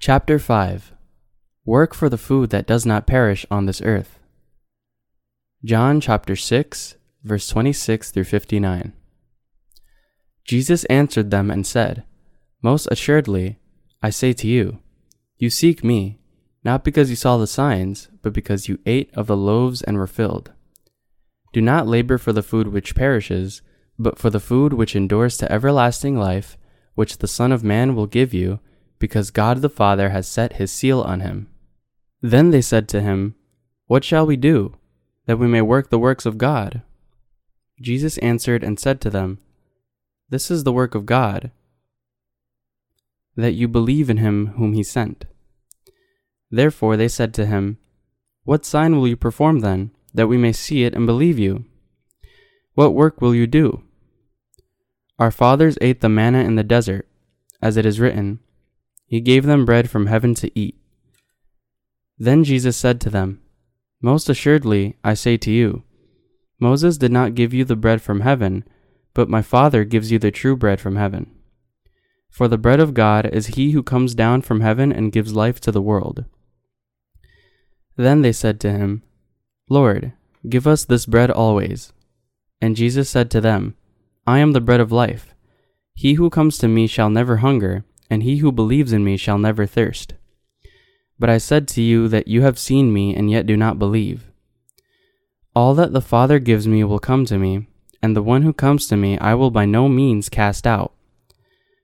Chapter 5 Work for the food that does not perish on this earth. John chapter 6, verse 26 through 59. Jesus answered them and said, Most assuredly, I say to you, you seek me, not because you saw the signs, but because you ate of the loaves and were filled. Do not labor for the food which perishes, but for the food which endures to everlasting life, which the Son of Man will give you, because God the Father has set his seal on him. Then they said to him, What shall we do, that we may work the works of God? Jesus answered and said to them, This is the work of God, that you believe in him whom he sent. Therefore they said to him, What sign will you perform then, that we may see it and believe you? What work will you do? Our fathers ate the manna in the desert, as it is written, He gave them bread from heaven to eat. Then Jesus said to them, Most assuredly, I say to you, Moses did not give you the bread from heaven, but my Father gives you the true bread from heaven. For the bread of God is he who comes down from heaven and gives life to the world. Then they said to him, Lord, give us this bread always. And Jesus said to them, I am the bread of life. He who comes to me shall never hunger, and he who believes in me shall never thirst. But I said to you that you have seen me and yet do not believe. All that the Father gives me will come to me, and the one who comes to me I will by no means cast out.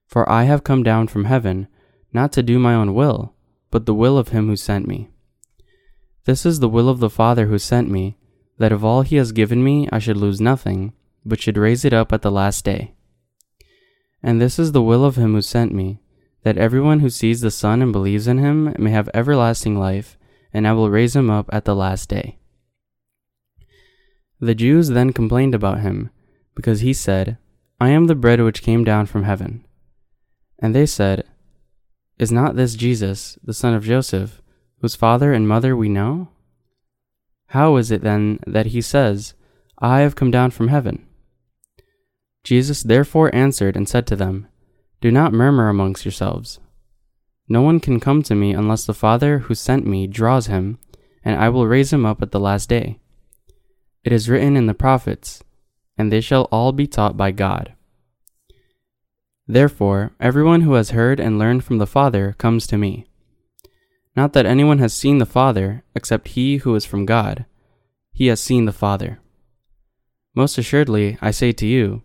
For I have come down from heaven, not to do my own will, but the will of him who sent me. This is the will of the Father who sent me, that of all he has given me I should lose nothing, but should raise it up at the last day. And this is the will of him who sent me, that everyone who sees the Son and believes in him may have everlasting life, and I will raise him up at the last day. The Jews then complained about him, because he said, I am the bread which came down from heaven. And they said, Is not this Jesus, the son of Joseph, whose father and mother we know? How is it then that he says, I have come down from heaven? Jesus therefore answered and said to them, Do not murmur amongst yourselves. No one can come to me unless the Father who sent me draws him, and I will raise him up at the last day. It is written in the prophets, and they shall all be taught by God. Therefore, everyone who has heard and learned from the Father comes to me. Not that anyone has seen the Father, except he who is from God. He has seen the Father. Most assuredly, I say to you,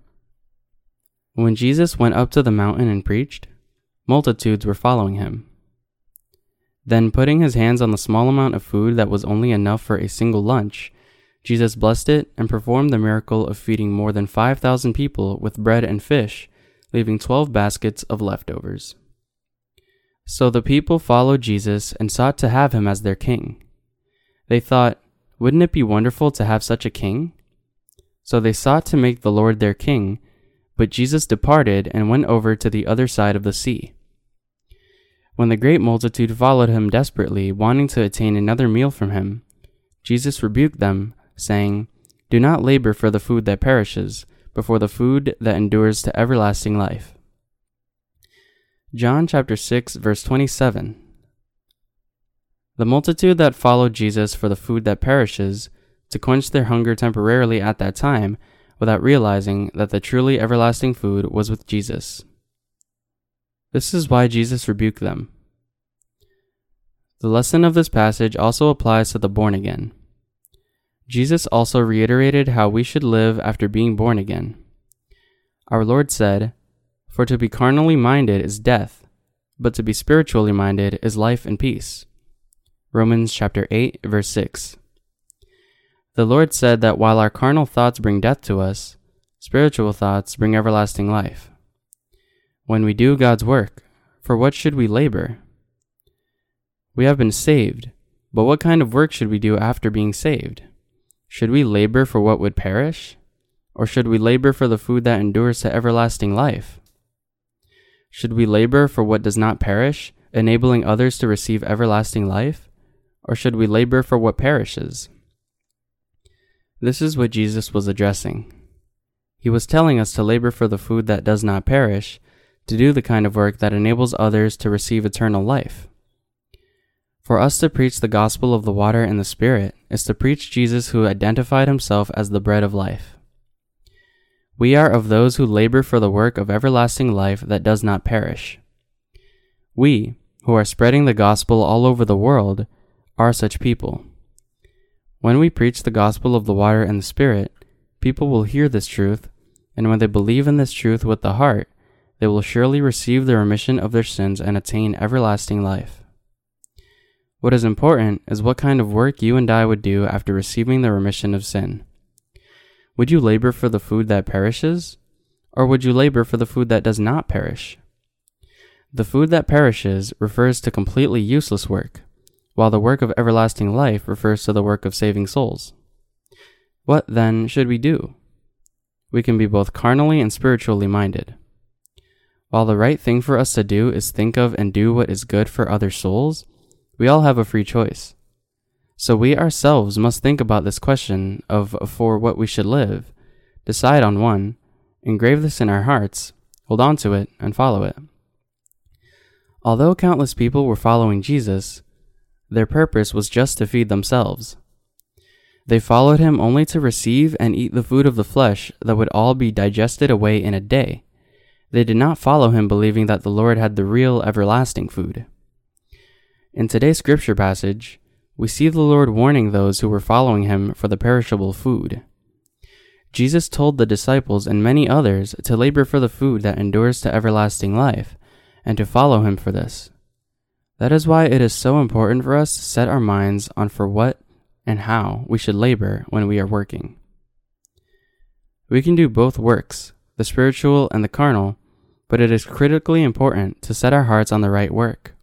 When Jesus went up to the mountain and preached, multitudes were following him. Then, putting his hands on the small amount of food that was only enough for a single lunch, Jesus blessed it and performed the miracle of feeding more than 5,000 people with bread and fish, leaving 12 baskets of leftovers. So the people followed Jesus and sought to have him as their king. They thought, wouldn't it be wonderful to have such a king? So they sought to make the Lord their king but Jesus departed and went over to the other side of the sea. When the great multitude followed him desperately, wanting to attain another meal from him, Jesus rebuked them, saying, Do not labor for the food that perishes, but for the food that endures to everlasting life. John chapter 6 verse 27 The multitude that followed Jesus for the food that perishes to quench their hunger temporarily at that time without realizing that the truly everlasting food was with Jesus. This is why Jesus rebuked them. The lesson of this passage also applies to the born again. Jesus also reiterated how we should live after being born again. Our Lord said, For to be carnally minded is death, but to be spiritually minded is life and peace. Romans chapter 8 verse 6. The Lord said that while our carnal thoughts bring death to us, spiritual thoughts bring everlasting life. When we do God's work, for what should we labor? We have been saved, but what kind of work should we do after being saved? Should we labor for what would perish? Or should we labor for the food that endures to everlasting life? Should we labor for what does not perish, enabling others to receive everlasting life? Or should we labor for what perishes? This is what Jesus was addressing. He was telling us to labor for the food that does not perish, to do the kind of work that enables others to receive eternal life. For us to preach the gospel of the water and the Spirit is to preach Jesus who identified himself as the bread of life. We are of those who labor for the work of everlasting life that does not perish. We, who are spreading the gospel all over the world, are such people. When we preach the gospel of the water and the Spirit, people will hear this truth, and when they believe in this truth with the heart, they will surely receive the remission of their sins and attain everlasting life. What is important is what kind of work you and I would do after receiving the remission of sin. Would you labor for the food that perishes? Or would you labor for the food that does not perish? The food that perishes refers to completely useless work, while the work of everlasting life refers to the work of saving souls. What, then, should we do? We can be both carnally and spiritually minded. While the right thing for us to do is think of and do what is good for other souls, we all have a free choice. So we ourselves must think about this question of for what we should live, decide on one, engrave this in our hearts, hold on to it, and follow it. Although countless people were following Jesus, their purpose was just to feed themselves. They followed him only to receive and eat the food of the flesh that would all be digested away in a day. They did not follow him believing that the Lord had the real everlasting food. In today's scripture passage, we see the Lord warning those who were following him for the perishable food. Jesus told the disciples and many others to labor for the food that endures to everlasting life, and to follow him for this. That is why it is so important for us to set our minds on for what and how we should labor when we are working. We can do both works, the spiritual and the carnal, but it is critically important to set our hearts on the right work.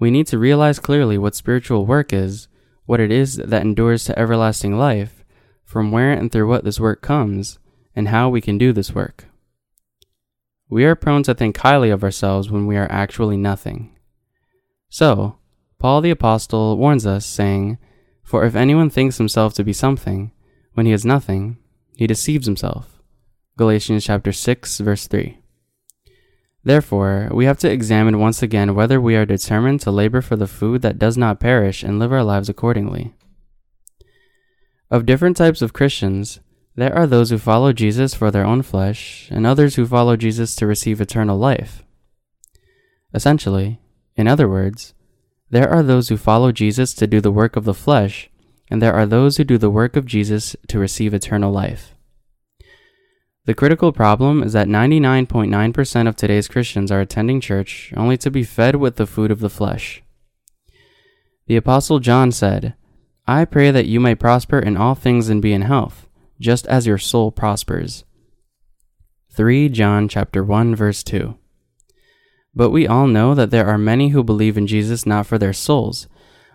We need to realize clearly what spiritual work is, what it is that endures to everlasting life, from where and through what this work comes, and how we can do this work. We are prone to think highly of ourselves when we are actually nothing. So, Paul the Apostle warns us, saying, For if anyone thinks himself to be something, when he is nothing, he deceives himself. Galatians chapter 6, verse 3. Therefore, we have to examine once again whether we are determined to labor for the food that does not perish and live our lives accordingly. Of different types of Christians, there are those who follow Jesus for their own flesh, and others who follow Jesus to receive eternal life. Essentially, in other words, there are those who follow Jesus to do the work of the flesh, and there are those who do the work of Jesus to receive eternal life. The critical problem is that 99.9% of today's Christians are attending church only to be fed with the food of the flesh. The Apostle John said, I pray that you may prosper in all things and be in health, just as your soul prospers. 3 John chapter 1 verse 2. But we all know that there are many who believe in Jesus not for their souls,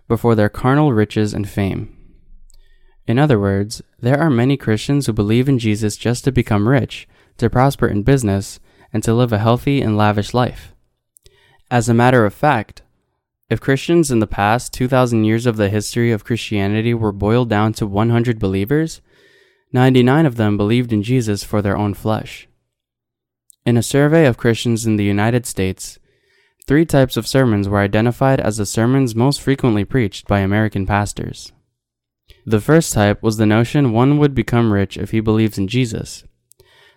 but for their carnal riches and fame. In other words, there are many Christians who believe in Jesus just to become rich, to prosper in business, and to live a healthy and lavish life. As a matter of fact, if Christians in the past 2,000 years of the history of Christianity were boiled down to 100 believers, 99 of them believed in Jesus for their own flesh. In a survey of Christians in the United States, three types of sermons were identified as the sermons most frequently preached by American pastors. The first type was the notion one would become rich if he believes in Jesus.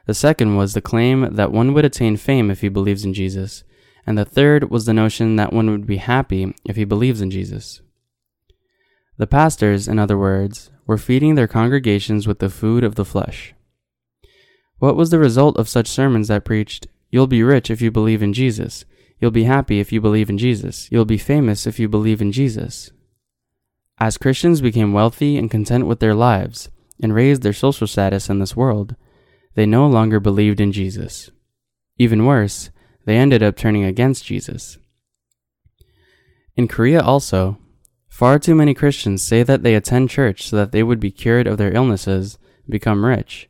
The second was the claim that one would attain fame if he believes in Jesus. And the third was the notion that one would be happy if he believes in Jesus. The pastors, in other words, were feeding their congregations with the food of the flesh. What was the result of such sermons that preached, You'll be rich if you believe in Jesus, you'll be happy if you believe in Jesus, you'll be famous if you believe in Jesus? As Christians became wealthy and content with their lives and raised their social status in this world, they no longer believed in Jesus. Even worse, they ended up turning against Jesus. In Korea also, far too many Christians say that they attend church so that they would be cured of their illnesses, become rich,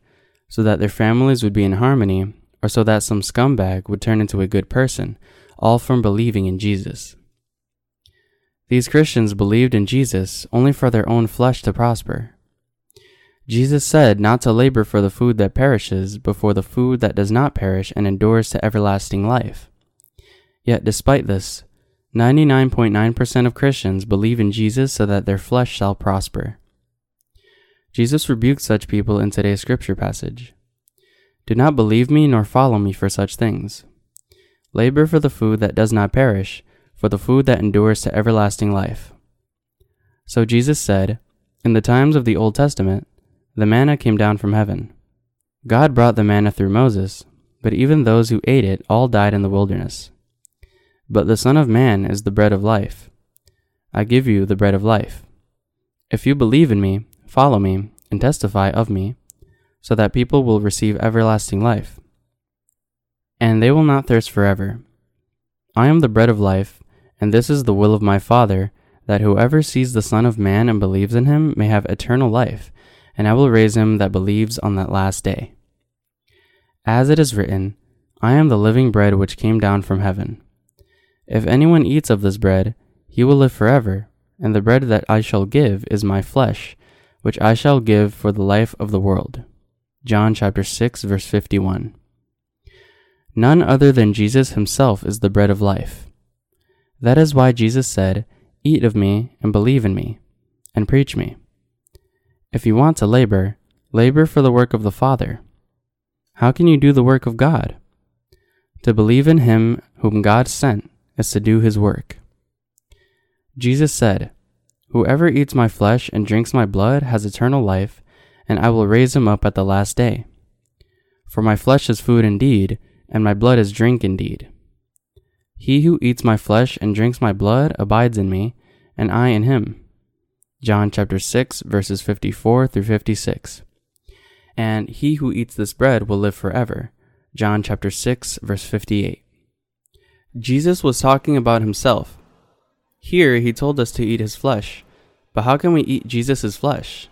so that their families would be in harmony, or so that some scumbag would turn into a good person, all from believing in Jesus. These Christians believed in Jesus only for their own flesh to prosper. Jesus said not to labor for the food that perishes, but for the food that does not perish and endures to everlasting life. Yet, despite this, 99.9% of Christians believe in Jesus so that their flesh shall prosper. Jesus rebuked such people in today's scripture passage. Do not believe me nor follow me for such things. Labor for the food that does not perish, for the food that endures to everlasting life. So Jesus said, In the times of the Old Testament, the manna came down from heaven. God brought the manna through Moses, but even those who ate it all died in the wilderness. But the Son of Man is the bread of life. I give you the bread of life. If you believe in me, follow me, and testify of me, so that people will receive everlasting life. And they will not thirst forever. I am the bread of life, and this is the will of my Father, that whoever sees the Son of Man and believes in him may have eternal life and I will raise him that believes on that last day. As it is written, I am the living bread which came down from heaven. If anyone eats of this bread, he will live forever, and the bread that I shall give is my flesh, which I shall give for the life of the world. John chapter 6 verse 51. None other than Jesus himself is the bread of life. That is why Jesus said, Eat of me and believe in me, and preach me. If you want to labor, labor for the work of the Father. How can you do the work of God? To believe in Him whom God sent is to do His work. Jesus said, Whoever eats my flesh and drinks my blood has eternal life, and I will raise him up at the last day. For my flesh is food indeed, and my blood is drink indeed. He who eats my flesh and drinks my blood abides in me, and I in him. John chapter 6, verses 54 through 56. And he who eats this bread will live forever. John chapter 6, verse 58. Jesus was talking about himself. Here he told us to eat his flesh. But how can we eat Jesus' flesh?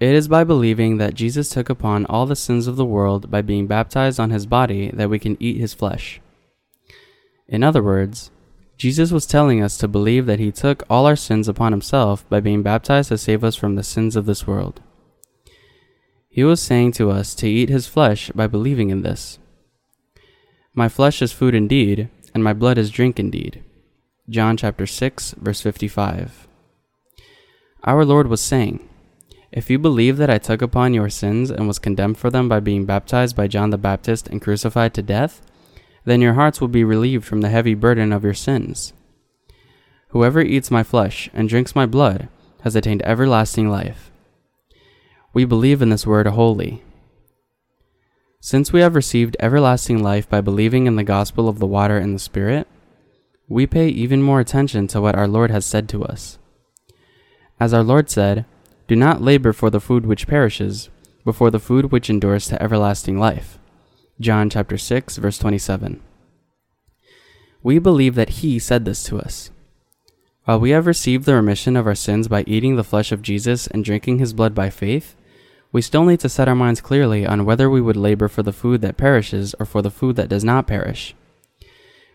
It is by believing that Jesus took upon all the sins of the world by being baptized on his body that we can eat his flesh. In other words, Jesus was telling us to believe that he took all our sins upon himself by being baptized to save us from the sins of this world. He was saying to us to eat his flesh by believing in this. My flesh is food indeed, and my blood is drink indeed. John chapter 6, verse 55. Our Lord was saying, If you believe that I took upon your sins and was condemned for them by being baptized by John the Baptist and crucified to death, then your hearts will be relieved from the heavy burden of your sins. Whoever eats my flesh and drinks my blood has attained everlasting life. We believe in this word wholly. Since we have received everlasting life by believing in the gospel of the water and the Spirit, we pay even more attention to what our Lord has said to us. As our Lord said, Do not labor for the food which perishes, but for the food which endures to everlasting life John chapter 6 verse 27. We believe that he said this to us. While we have received the remission of our sins by eating the flesh of Jesus and drinking his blood by faith, we still need to set our minds clearly on whether we would labor for the food that perishes or for the food that does not perish.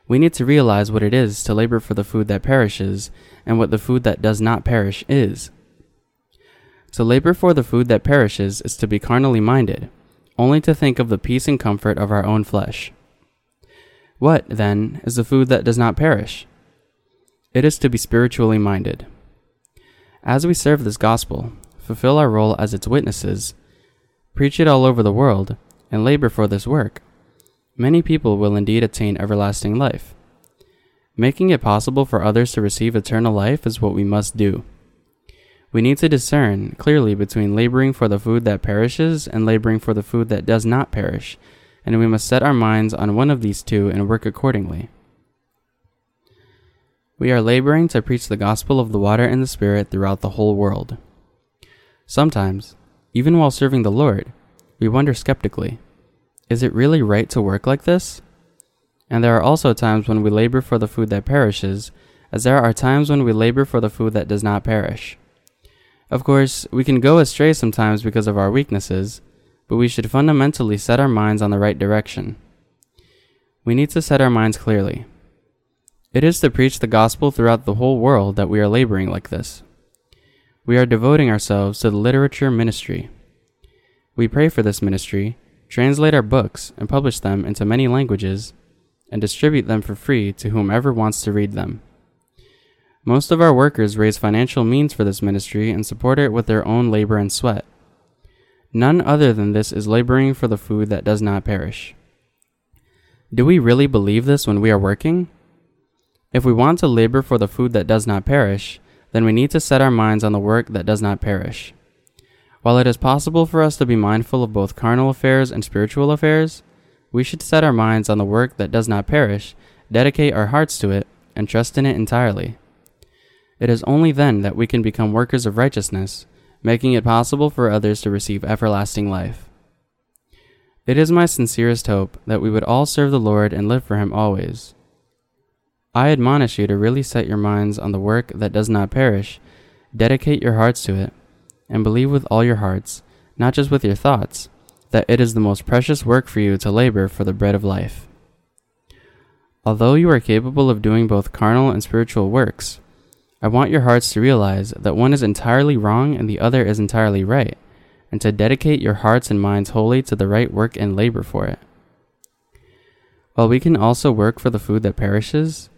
We need to realize what it is to labor for the food that perishes and what the food that does not perish is. To labor for the food that perishes is to be carnally minded, only to think of the peace and comfort of our own flesh. What, then, is the food that does not perish? It is to be spiritually minded. As we serve this gospel, fulfill our role as its witnesses, preach it all over the world, and labor for this work, many people will indeed attain everlasting life. Making it possible for others to receive eternal life is what we must do. We need to discern clearly between laboring for the food that perishes and laboring for the food that does not perish, and we must set our minds on one of these two and work accordingly. We are laboring to preach the gospel of the water and the Spirit throughout the whole world. Sometimes, even while serving the Lord, we wonder skeptically is it really right to work like this? And there are also times when we labor for the food that perishes, as there are times when we labor for the food that does not perish. Of course, we can go astray sometimes because of our weaknesses, but we should fundamentally set our minds on the right direction. We need to set our minds clearly. It is to preach the gospel throughout the whole world that we are laboring like this. We are devoting ourselves to the literature ministry. We pray for this ministry, translate our books, and publish them into many languages, and distribute them for free to whomever wants to read them. Most of our workers raise financial means for this ministry and support it with their own labor and sweat. None other than this is laboring for the food that does not perish. Do we really believe this when we are working? If we want to labor for the food that does not perish, then we need to set our minds on the work that does not perish. While it is possible for us to be mindful of both carnal affairs and spiritual affairs, we should set our minds on the work that does not perish, dedicate our hearts to it, and trust in it entirely. It is only then that we can become workers of righteousness, making it possible for others to receive everlasting life. It is my sincerest hope that we would all serve the Lord and live for Him always. I admonish you to really set your minds on the work that does not perish, dedicate your hearts to it, and believe with all your hearts, not just with your thoughts, that it is the most precious work for you to labor for the bread of life. Although you are capable of doing both carnal and spiritual works, I want your hearts to realize that one is entirely wrong and the other is entirely right, and to dedicate your hearts and minds wholly to the right work and labor for it. While we can also work for the food that perishes,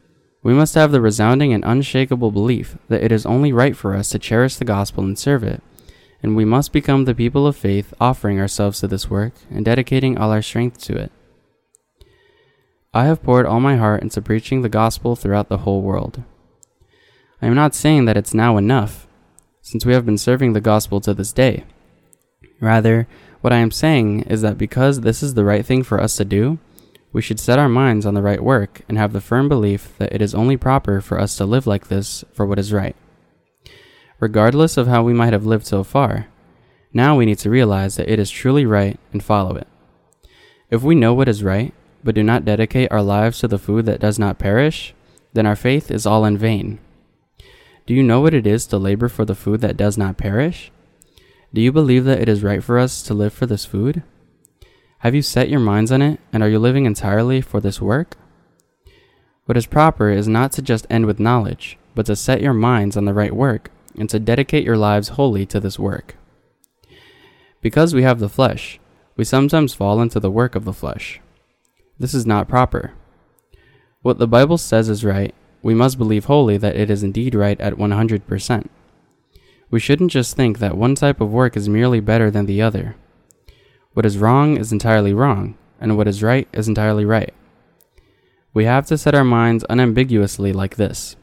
we must have the resounding and unshakable belief that it is only right for us to cherish the gospel and serve it, and we must become the people of faith offering ourselves to this work and dedicating all our strength to it. I have poured all my heart into preaching the gospel throughout the whole world. I am not saying that it's now enough, since we have been serving the gospel to this day. Rather, what I am saying is that because this is the right thing for us to do, we should set our minds on the right work and have the firm belief that it is only proper for us to live like this for what is right. Regardless of how we might have lived so far, now we need to realize that it is truly right and follow it. If we know what is right, but do not dedicate our lives to the food that does not perish, then our faith is all in vain. Do you know what it is to labor for the food that does not perish? Do you believe that it is right for us to live for this food? Have you set your minds on it, and are you living entirely for this work? What is proper is not to just end with knowledge, but to set your minds on the right work, and to dedicate your lives wholly to this work. Because we have the flesh, we sometimes fall into the work of the flesh. This is not proper. What the Bible says is right we must believe wholly that it is indeed right at 100%. We shouldn't just think that one type of work is merely better than the other. What is wrong is entirely wrong, and what is right is entirely right. We have to set our minds unambiguously like this.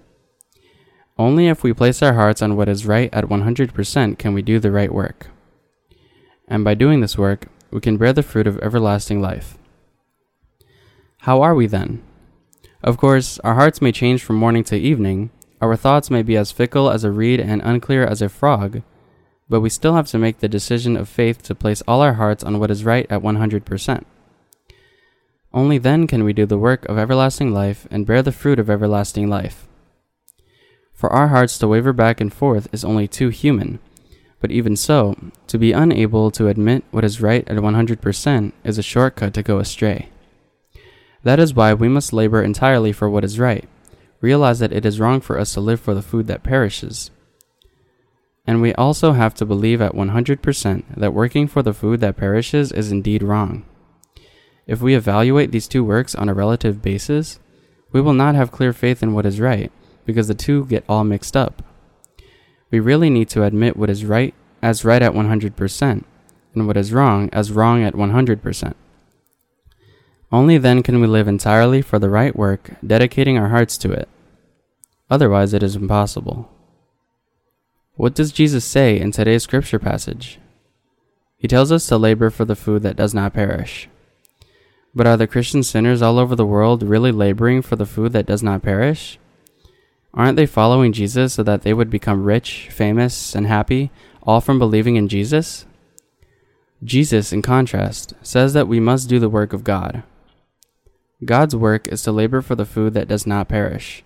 Only if we place our hearts on what is right at 100% can we do the right work. And by doing this work, we can bear the fruit of everlasting life. How are we then? Of course, our hearts may change from morning to evening, our thoughts may be as fickle as a reed and unclear as a frog, but we still have to make the decision of faith to place all our hearts on what is right at 100%. Only then can we do the work of everlasting life and bear the fruit of everlasting life. For our hearts to waver back and forth is only too human, but even so, to be unable to admit what is right at 100% is a shortcut to go astray. That is why we must labor entirely for what is right, realize that it is wrong for us to live for the food that perishes, And we also have to believe at 100% that working for the food that perishes is indeed wrong. If we evaluate these two works on a relative basis, we will not have clear faith in what is right, because the two get all mixed up. We really need to admit what is right as right at 100%, and what is wrong as wrong at 100%. Only then can we live entirely for the right work, dedicating our hearts to it. Otherwise, it is impossible. What does Jesus say in today's scripture passage? He tells us to labor for the food that does not perish. But are the Christian sinners all over the world really laboring for the food that does not perish? Aren't they following Jesus so that they would become rich, famous, and happy, all from believing in Jesus? Jesus, in contrast, says that we must do the work of God. God's work is to labor for the food that does not perish.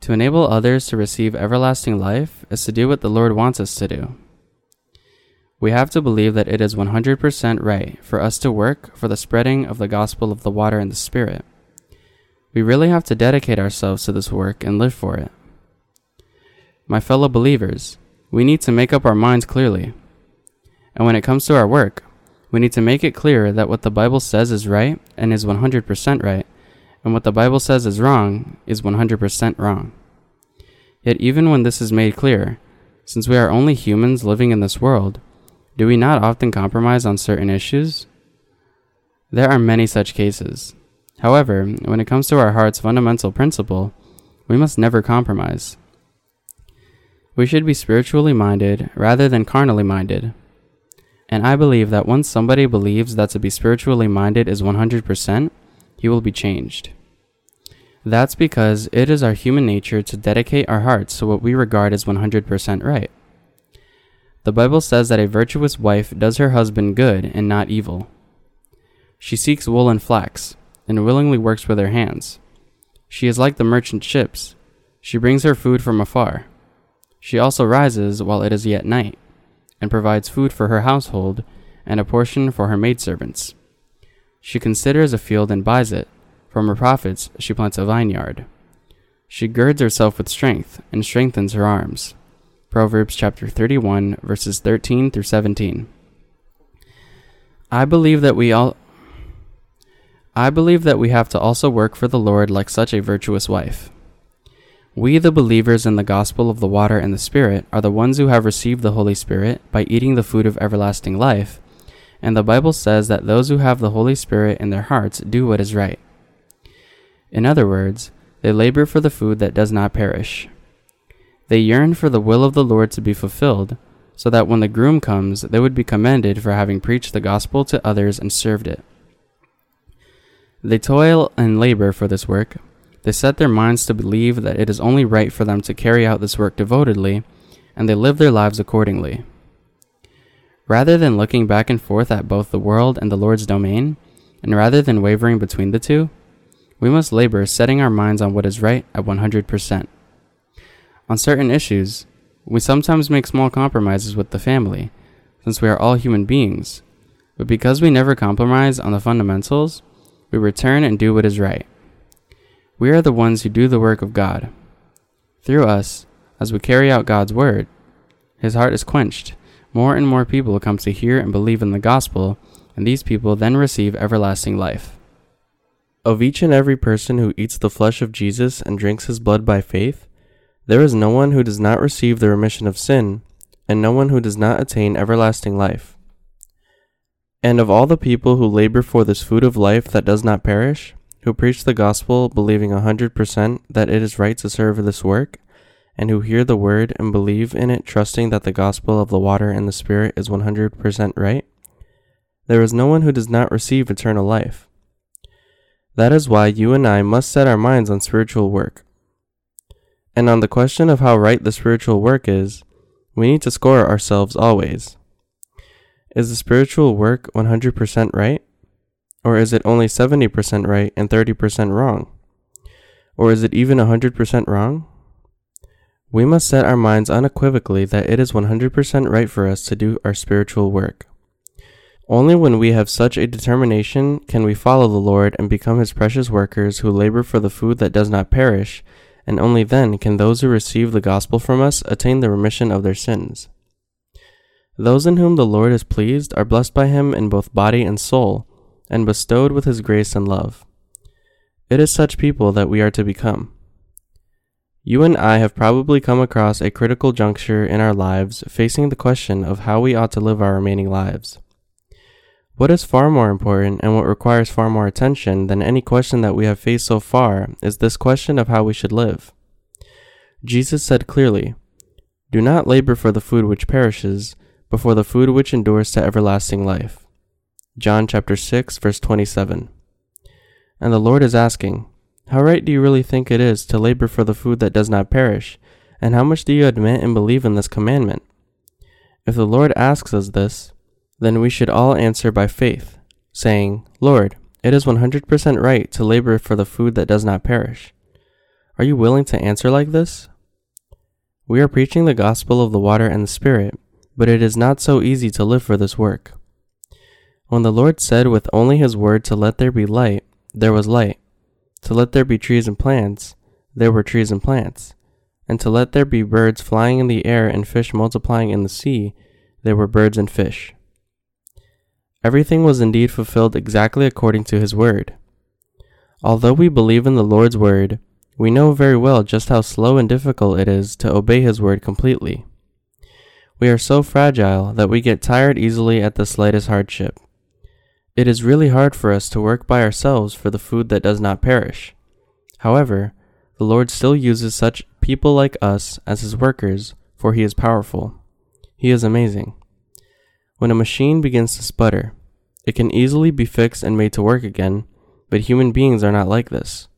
To enable others to receive everlasting life is to do what the Lord wants us to do. We have to believe that it is 100% right for us to work for the spreading of the gospel of the water and the Spirit. We really have to dedicate ourselves to this work and live for it. My fellow believers, we need to make up our minds clearly. And when it comes to our work, we need to make it clear that what the Bible says is right and is 100% right, and what the Bible says is wrong is 100% wrong. Yet, even when this is made clear, since we are only humans living in this world, do we not often compromise on certain issues? There are many such cases. However, when it comes to our heart's fundamental principle, we must never compromise. We should be spiritually minded rather than carnally minded. And I believe that once somebody believes that to be spiritually minded is 100%, he will be changed. That's because it is our human nature to dedicate our hearts to what we regard as 100% right. The Bible says that a virtuous wife does her husband good and not evil. She seeks wool and flax, and willingly works with her hands. She is like the merchant ships. She brings her food from afar. She also rises while it is yet night, and provides food for her household and a portion for her maidservants. She considers a field and buys it. From her profits she plants a vineyard. She girds herself with strength and strengthens her arms. Proverbs chapter 31 verses 13 through 17. I believe that we all I believe that we have to also work for the Lord like such a virtuous wife. We, the believers in the gospel of the water and the Spirit, are the ones who have received the Holy Spirit by eating the food of everlasting life, and the Bible says that those who have the Holy Spirit in their hearts do what is right. In other words, they labor for the food that does not perish. They yearn for the will of the Lord to be fulfilled, so that when the groom comes, they would be commended for having preached the gospel to others and served it. They toil and labor for this work. They set their minds to believe that it is only right for them to carry out this work devotedly, and they live their lives accordingly. Rather than looking back and forth at both the world and the Lord's domain, and rather than wavering between the two, we must labor setting our minds on what is right at 100%. On certain issues, we sometimes make small compromises with the family, since we are all human beings, but because we never compromise on the fundamentals, we return and do what is right. We are the ones who do the work of God. Through us, as we carry out God's word, his heart is quenched. More and more people come to hear and believe in the gospel, and these people then receive everlasting life. Of each and every person who eats the flesh of Jesus and drinks his blood by faith, there is no one who does not receive the remission of sin, and no one who does not attain everlasting life. And of all the people who labor for this food of life that does not perish, who preach the gospel believing a hundred percent that it is right to serve this work, and who hear the word and believe in it, trusting that the gospel of the water and the Spirit is 100% right, there is no one who does not receive eternal life. That is why you and I must set our minds on spiritual work. And on the question of how right the spiritual work is, we need to score ourselves always. Is the spiritual work 100% right? Or is it only 70% right and 30% wrong? Or is it even 100% wrong? We must set our minds unequivocally that it is 100% right for us to do our spiritual work. Only when we have such a determination can we follow the Lord and become his precious workers who labor for the food that does not perish and only then can those who receive the gospel from us attain the remission of their sins. Those in whom the Lord is pleased are blessed by him in both body and soul, and bestowed with his grace and love. It is such people that we are to become. You and I have probably come across a critical juncture in our lives facing the question of how we ought to live our remaining lives. What is far more important and what requires far more attention than any question that we have faced so far is this question of how we should live. Jesus said clearly, Do not labor for the food which perishes, but for the food which endures to everlasting life. John chapter 6 verse 27. And the Lord is asking, How right do you really think it is to labor for the food that does not perish, and how much do you admit and believe in this commandment? If the Lord asks us this, then we should all answer by faith, saying, Lord, it is 100% right to labor for the food that does not perish. Are you willing to answer like this? We are preaching the gospel of the water and the Spirit, but it is not so easy to live for this work. When the Lord said with only His word to let there be light, there was light. To let there be trees and plants, there were trees and plants. And to let there be birds flying in the air and fish multiplying in the sea, there were birds and fish. Everything was indeed fulfilled exactly according to his word. Although we believe in the Lord's word, we know very well just how slow and difficult it is to obey his word completely. We are so fragile that we get tired easily at the slightest hardship. It is really hard for us to work by ourselves for the food that does not perish. However, the Lord still uses such people like us as his workers, for he is powerful. He is amazing. When a machine begins to sputter, it can easily be fixed and made to work again, but human beings are not like this.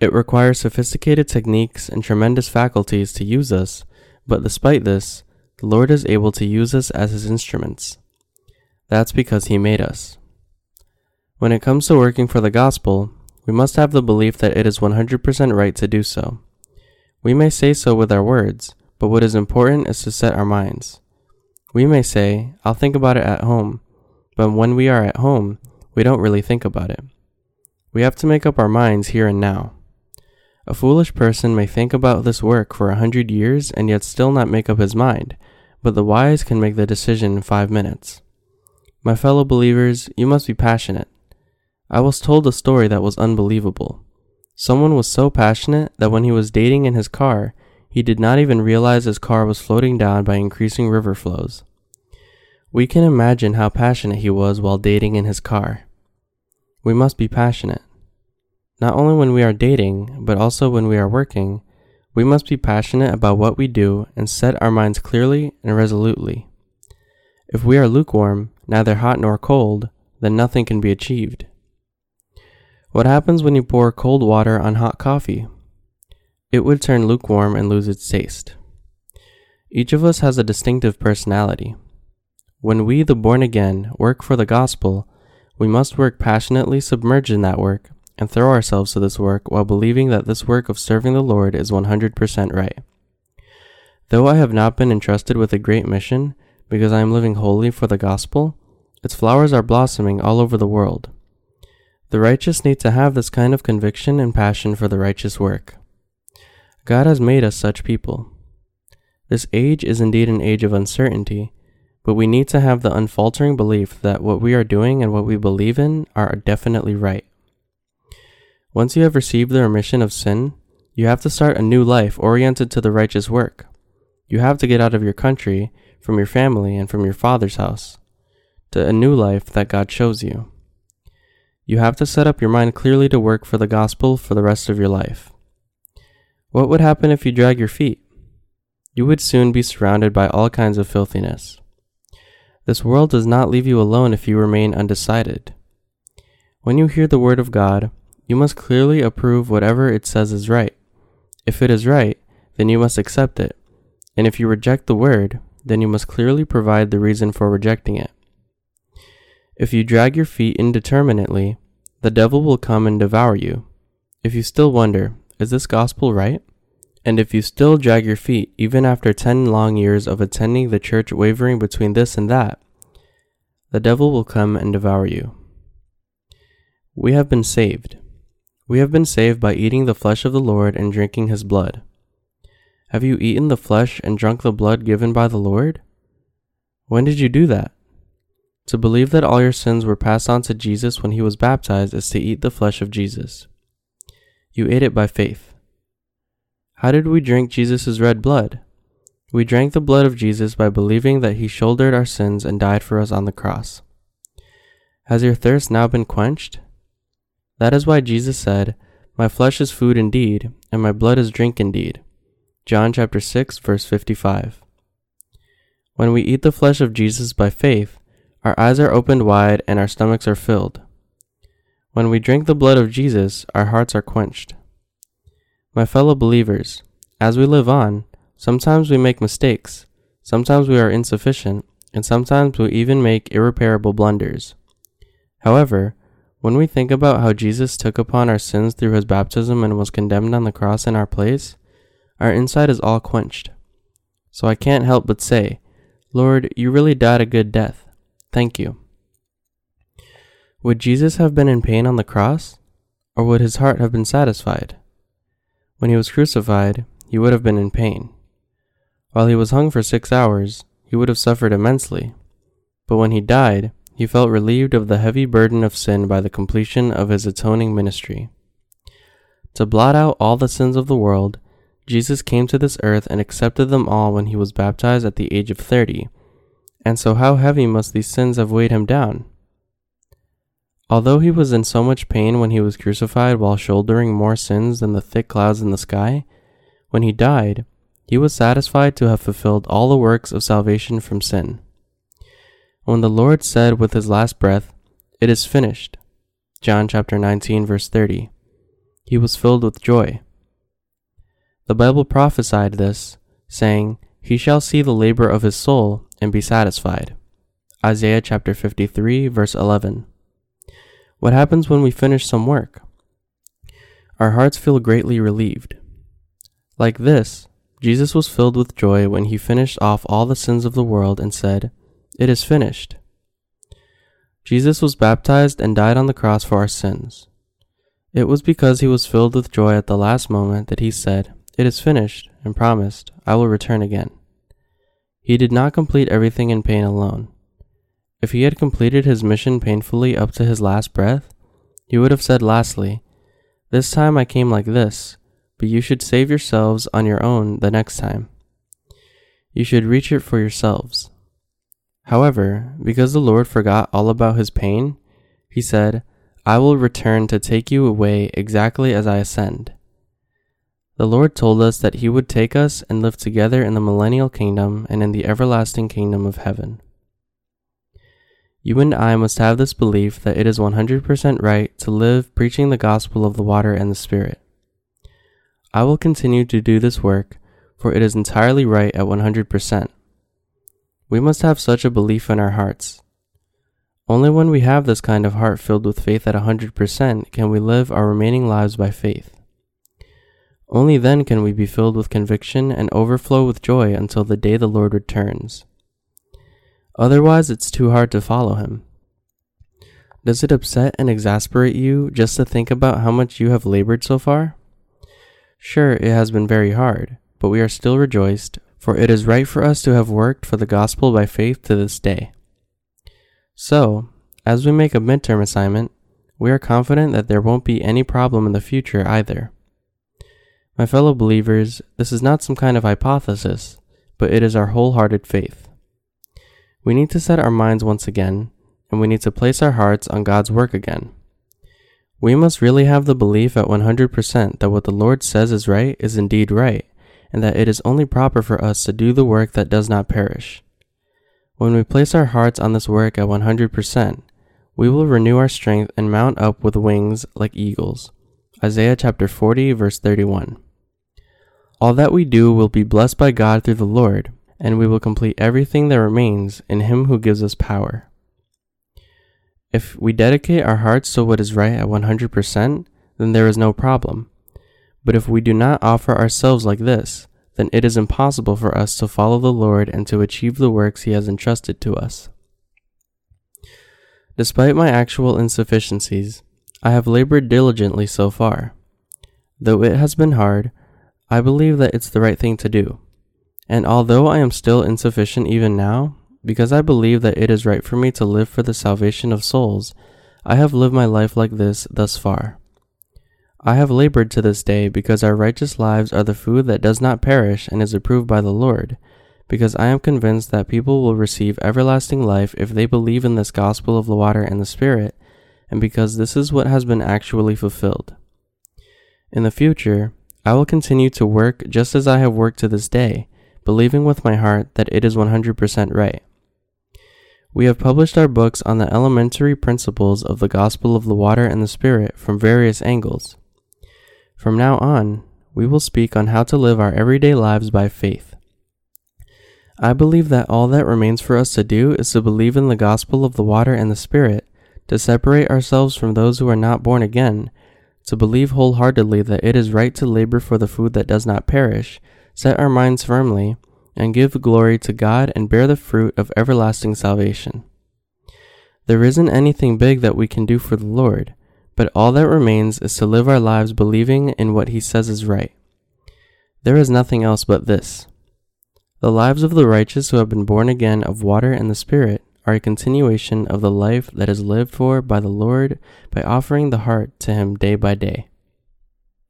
It requires sophisticated techniques and tremendous faculties to use us, but despite this, the Lord is able to use us as His instruments. That's because He made us. When it comes to working for the gospel, we must have the belief that it is 100% right to do so. We may say so with our words, but what is important is to set our minds. We may say, I'll think about it at home, but when we are at home, we don't really think about it. We have to make up our minds here and now. A foolish person may think about this work for a hundred years and yet still not make up his mind, but the wise can make the decision in five minutes. My fellow believers, you must be passionate. I was told a story that was unbelievable. Someone was so passionate that when he was dating in his car, he did not even realize his car was floating down by increasing river flows. We can imagine how passionate he was while dating in his car. We must be passionate. Not only when we are dating, but also when we are working, we must be passionate about what we do and set our minds clearly and resolutely. If we are lukewarm, neither hot nor cold, then nothing can be achieved. What happens when you pour cold water on hot coffee? it would turn lukewarm and lose its taste. Each of us has a distinctive personality. When we, the born again, work for the gospel, we must work passionately submerged in that work and throw ourselves to this work while believing that this work of serving the Lord is 100% right. Though I have not been entrusted with a great mission because I am living wholly for the gospel, its flowers are blossoming all over the world. The righteous need to have this kind of conviction and passion for the righteous work. God has made us such people. This age is indeed an age of uncertainty, but we need to have the unfaltering belief that what we are doing and what we believe in are definitely right. Once you have received the remission of sin, you have to start a new life oriented to the righteous work. You have to get out of your country, from your family, and from your father's house, to a new life that God shows you. You have to set up your mind clearly to work for the gospel for the rest of your life. What would happen if you drag your feet? You would soon be surrounded by all kinds of filthiness. This world does not leave you alone if you remain undecided. When you hear the word of God, you must clearly approve whatever it says is right. If it is right, then you must accept it. And if you reject the word, then you must clearly provide the reason for rejecting it. If you drag your feet indeterminately, the devil will come and devour you. If you still wonder, is this gospel right? And if you still drag your feet, even after 10 long years of attending the church wavering between this and that, the devil will come and devour you. We have been saved. We have been saved by eating the flesh of the Lord and drinking his blood. Have you eaten the flesh and drunk the blood given by the Lord? When did you do that? To believe that all your sins were passed on to Jesus when he was baptized is to eat the flesh of Jesus. You ate it by faith. How did we drink Jesus' red blood? We drank the blood of Jesus by believing that he shouldered our sins and died for us on the cross. Has your thirst now been quenched? That is why Jesus said, My flesh is food indeed, and my blood is drink indeed. John chapter 6 verse 55. When we eat the flesh of Jesus by faith, our eyes are opened wide and our stomachs are filled. When we drink the blood of Jesus, our hearts are quenched. My fellow believers, as we live on, sometimes we make mistakes, sometimes we are insufficient, and sometimes we even make irreparable blunders. However, when we think about how Jesus took upon our sins through his baptism and was condemned on the cross in our place, our inside is all quenched. So I can't help but say, Lord, you really died a good death. Thank you. Would Jesus have been in pain on the cross, or would his heart have been satisfied? When he was crucified, he would have been in pain. While he was hung for six hours, he would have suffered immensely. But when he died, he felt relieved of the heavy burden of sin by the completion of his atoning ministry. To blot out all the sins of the world, Jesus came to this earth and accepted them all when he was baptized at the age of thirty. And so, how heavy must these sins have weighed him down? Although he was in so much pain when he was crucified while shouldering more sins than the thick clouds in the sky, when he died, he was satisfied to have fulfilled all the works of salvation from sin. When the Lord said with his last breath, It is finished, John chapter 19 verse 30, he was filled with joy. The Bible prophesied this, saying, He shall see the labor of his soul and be satisfied. Isaiah chapter 53 verse 11. What happens when we finish some work? Our hearts feel greatly relieved. Like this, Jesus was filled with joy when he finished off all the sins of the world and said, it is finished. Jesus was baptized and died on the cross for our sins. It was because he was filled with joy at the last moment that he said, It is finished, and promised, I will return again. He did not complete everything in pain alone. If he had completed his mission painfully up to his last breath, he would have said lastly, This time I came like this, but you should save yourselves on your own the next time. You should reach it for yourselves. However, because the Lord forgot all about his pain, he said, I will return to take you away exactly as I ascend. The Lord told us that he would take us and live together in the millennial kingdom and in the everlasting kingdom of heaven. You and I must have this belief that it is 100% right to live preaching the gospel of the water and the Spirit. I will continue to do this work, for it is entirely right at 100%. We must have such a belief in our hearts. Only when we have this kind of heart filled with faith at 100% can we live our remaining lives by faith. Only then can we be filled with conviction and overflow with joy until the day the Lord returns. Otherwise, it's too hard to follow Him. Does it upset and exasperate you just to think about how much you have labored so far? Sure, it has been very hard, but we are still rejoiced, for it is right for us to have worked for the gospel by faith to this day. So, as we make a midterm assignment, we are confident that there won't be any problem in the future either. My fellow believers, this is not some kind of hypothesis, but it is our wholehearted faith. We need to set our minds once again, and we need to place our hearts on God's work again. We must really have the belief at 100% that what the Lord says is right is indeed right, and that it is only proper for us to do the work that does not perish. When we place our hearts on this work at 100%, we will renew our strength and mount up with wings like eagles. Isaiah chapter 40 verse 31. All that we do will be blessed by God through the Lord, and we will complete everything that remains in Him who gives us power. If we dedicate our hearts to what is right at 100%, then there is no problem. But if we do not offer ourselves like this, then it is impossible for us to follow the Lord and to achieve the works He has entrusted to us. Despite my actual insufficiencies, I have labored diligently so far. Though it has been hard, I believe that it's the right thing to do. And although I am still insufficient even now, because I believe that it is right for me to live for the salvation of souls, I have lived my life like this thus far. I have labored to this day because our righteous lives are the food that does not perish and is approved by the Lord, because I am convinced that people will receive everlasting life if they believe in this gospel of the water and the Spirit, and because this is what has been actually fulfilled. In the future, I will continue to work just as I have worked to this day, believing with my heart that it is 100% right. We have published our books on the elementary principles of the gospel of the water and the Spirit from various angles. From now on, we will speak on how to live our everyday lives by faith. I believe that all that remains for us to do is to believe in the gospel of the water and the Spirit to separate ourselves from those who are not born again, to believe wholeheartedly that it is right to labor for the food that does not perish, set our minds firmly, and give glory to God and bear the fruit of everlasting salvation. There isn't anything big that we can do for the Lord, but all that remains is to live our lives believing in what He says is right. There is nothing else but this. The lives of the righteous who have been born again of water and the Spirit are a continuation of the life that is lived for by the Lord by offering the heart to Him day by day.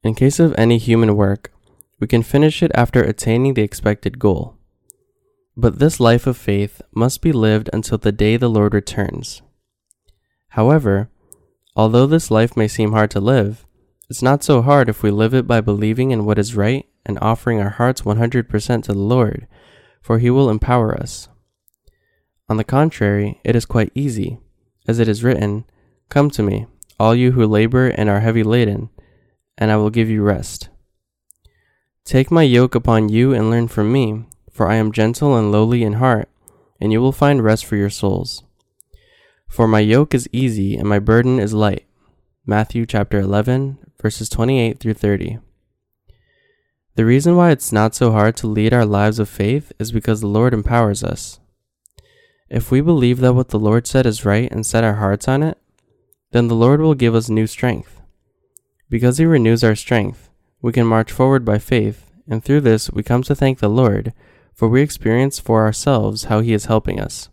In case of any human work, we can finish it after attaining the expected goal. But this life of faith must be lived until the day the Lord returns. However, although this life may seem hard to live, it's not so hard if we live it by believing in what is right and offering our hearts 100% to the Lord, for He will empower us. On the contrary, it is quite easy, as it is written, Come to me, all you who labor and are heavy laden, and I will give you rest. Take my yoke upon you and learn from me, for I am gentle and lowly in heart, and you will find rest for your souls. For my yoke is easy and my burden is light. Matthew chapter 11, verses 28 through 30. The reason why it's not so hard to lead our lives of faith is because the Lord empowers us. If we believe that what the Lord said is right and set our hearts on it, then the Lord will give us new strength. Because He renews our strength, we can march forward by faith, and through this we come to thank the Lord, for we experience for ourselves how He is helping us.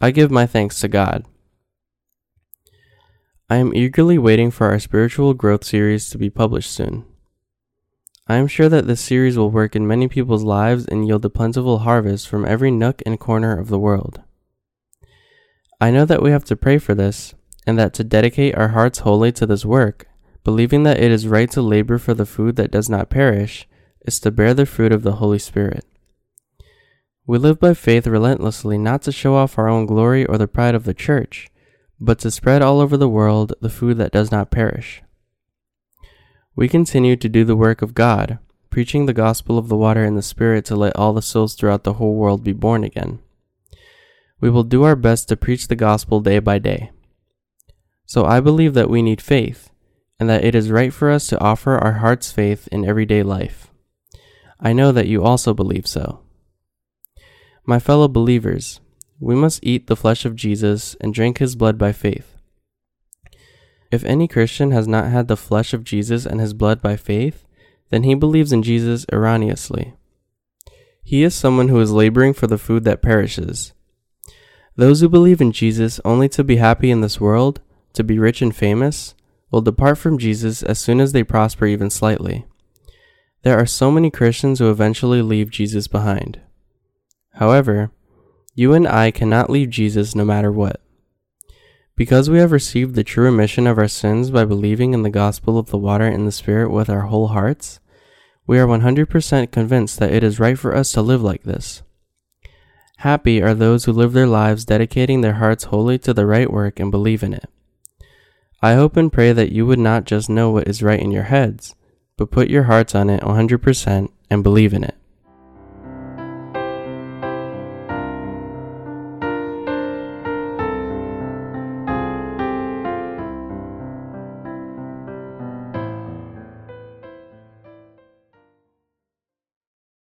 I give my thanks to God. I am eagerly waiting for our spiritual growth series to be published soon. I am sure that this series will work in many people's lives and yield a plentiful harvest from every nook and corner of the world. I know that we have to pray for this, and that to dedicate our hearts wholly to this work, believing that it is right to labor for the food that does not perish, is to bear the fruit of the Holy Spirit. We live by faith relentlessly not to show off our own glory or the pride of the church, but to spread all over the world the food that does not perish. We continue to do the work of God, preaching the gospel of the water and the Spirit to let all the souls throughout the whole world be born again we will do our best to preach the gospel day by day. So I believe that we need faith, and that it is right for us to offer our heart's faith in everyday life. I know that you also believe so. My fellow believers, we must eat the flesh of Jesus and drink his blood by faith. If any Christian has not had the flesh of Jesus and his blood by faith, then he believes in Jesus erroneously. He is someone who is laboring for the food that perishes, those who believe in Jesus only to be happy in this world, to be rich and famous, will depart from Jesus as soon as they prosper even slightly. There are so many Christians who eventually leave Jesus behind. However, you and I cannot leave Jesus no matter what. Because we have received the true remission of our sins by believing in the gospel of the water and the Spirit with our whole hearts, we are 100% convinced that it is right for us to live like this. Happy are those who live their lives dedicating their hearts wholly to the right work and believe in it. I hope and pray that you would not just know what is right in your heads, but put your hearts on it 100% and believe in it.